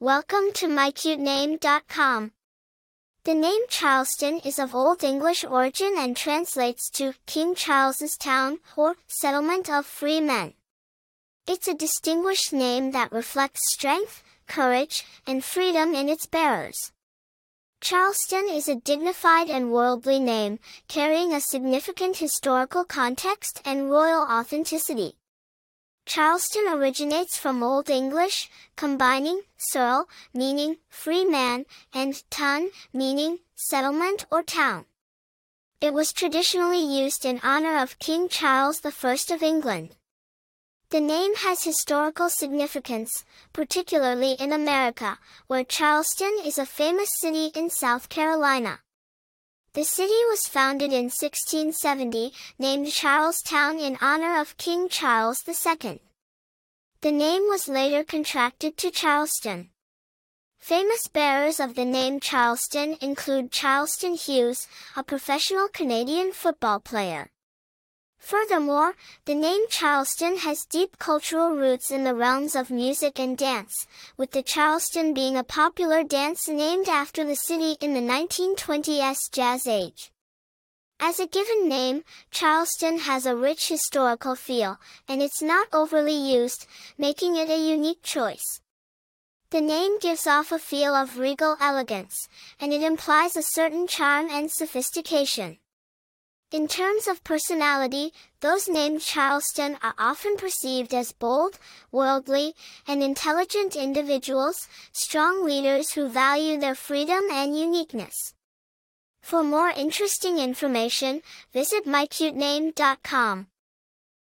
Welcome to mycutename.com. The name Charleston is of Old English origin and translates to King Charles's town or settlement of free men. It's a distinguished name that reflects strength, courage, and freedom in its bearers. Charleston is a dignified and worldly name, carrying a significant historical context and royal authenticity. Charleston originates from Old English, combining ceorl, meaning free man, and tun, meaning settlement or town. It was traditionally used in honor of King Charles I of England. The name has historical significance, particularly in America, where Charleston is a famous city in South Carolina. The city was founded in 1670, named Charlestown in honor of King Charles II. The name was later contracted to Charleston. Famous bearers of the name Charleston include Charleston Hughes, a professional Canadian football player. Furthermore, the name Charleston has deep cultural roots in the realms of music and dance, with the Charleston being a popular dance named after the city in the 1920s jazz age. As a given name, Charleston has a rich historical feel, and it's not overly used, making it a unique choice. The name gives off a feel of regal elegance, and it implies a certain charm and sophistication. In terms of personality, those named Charleston are often perceived as bold, worldly, and intelligent individuals, strong leaders who value their freedom and uniqueness. For more interesting information, visit mycutename.com.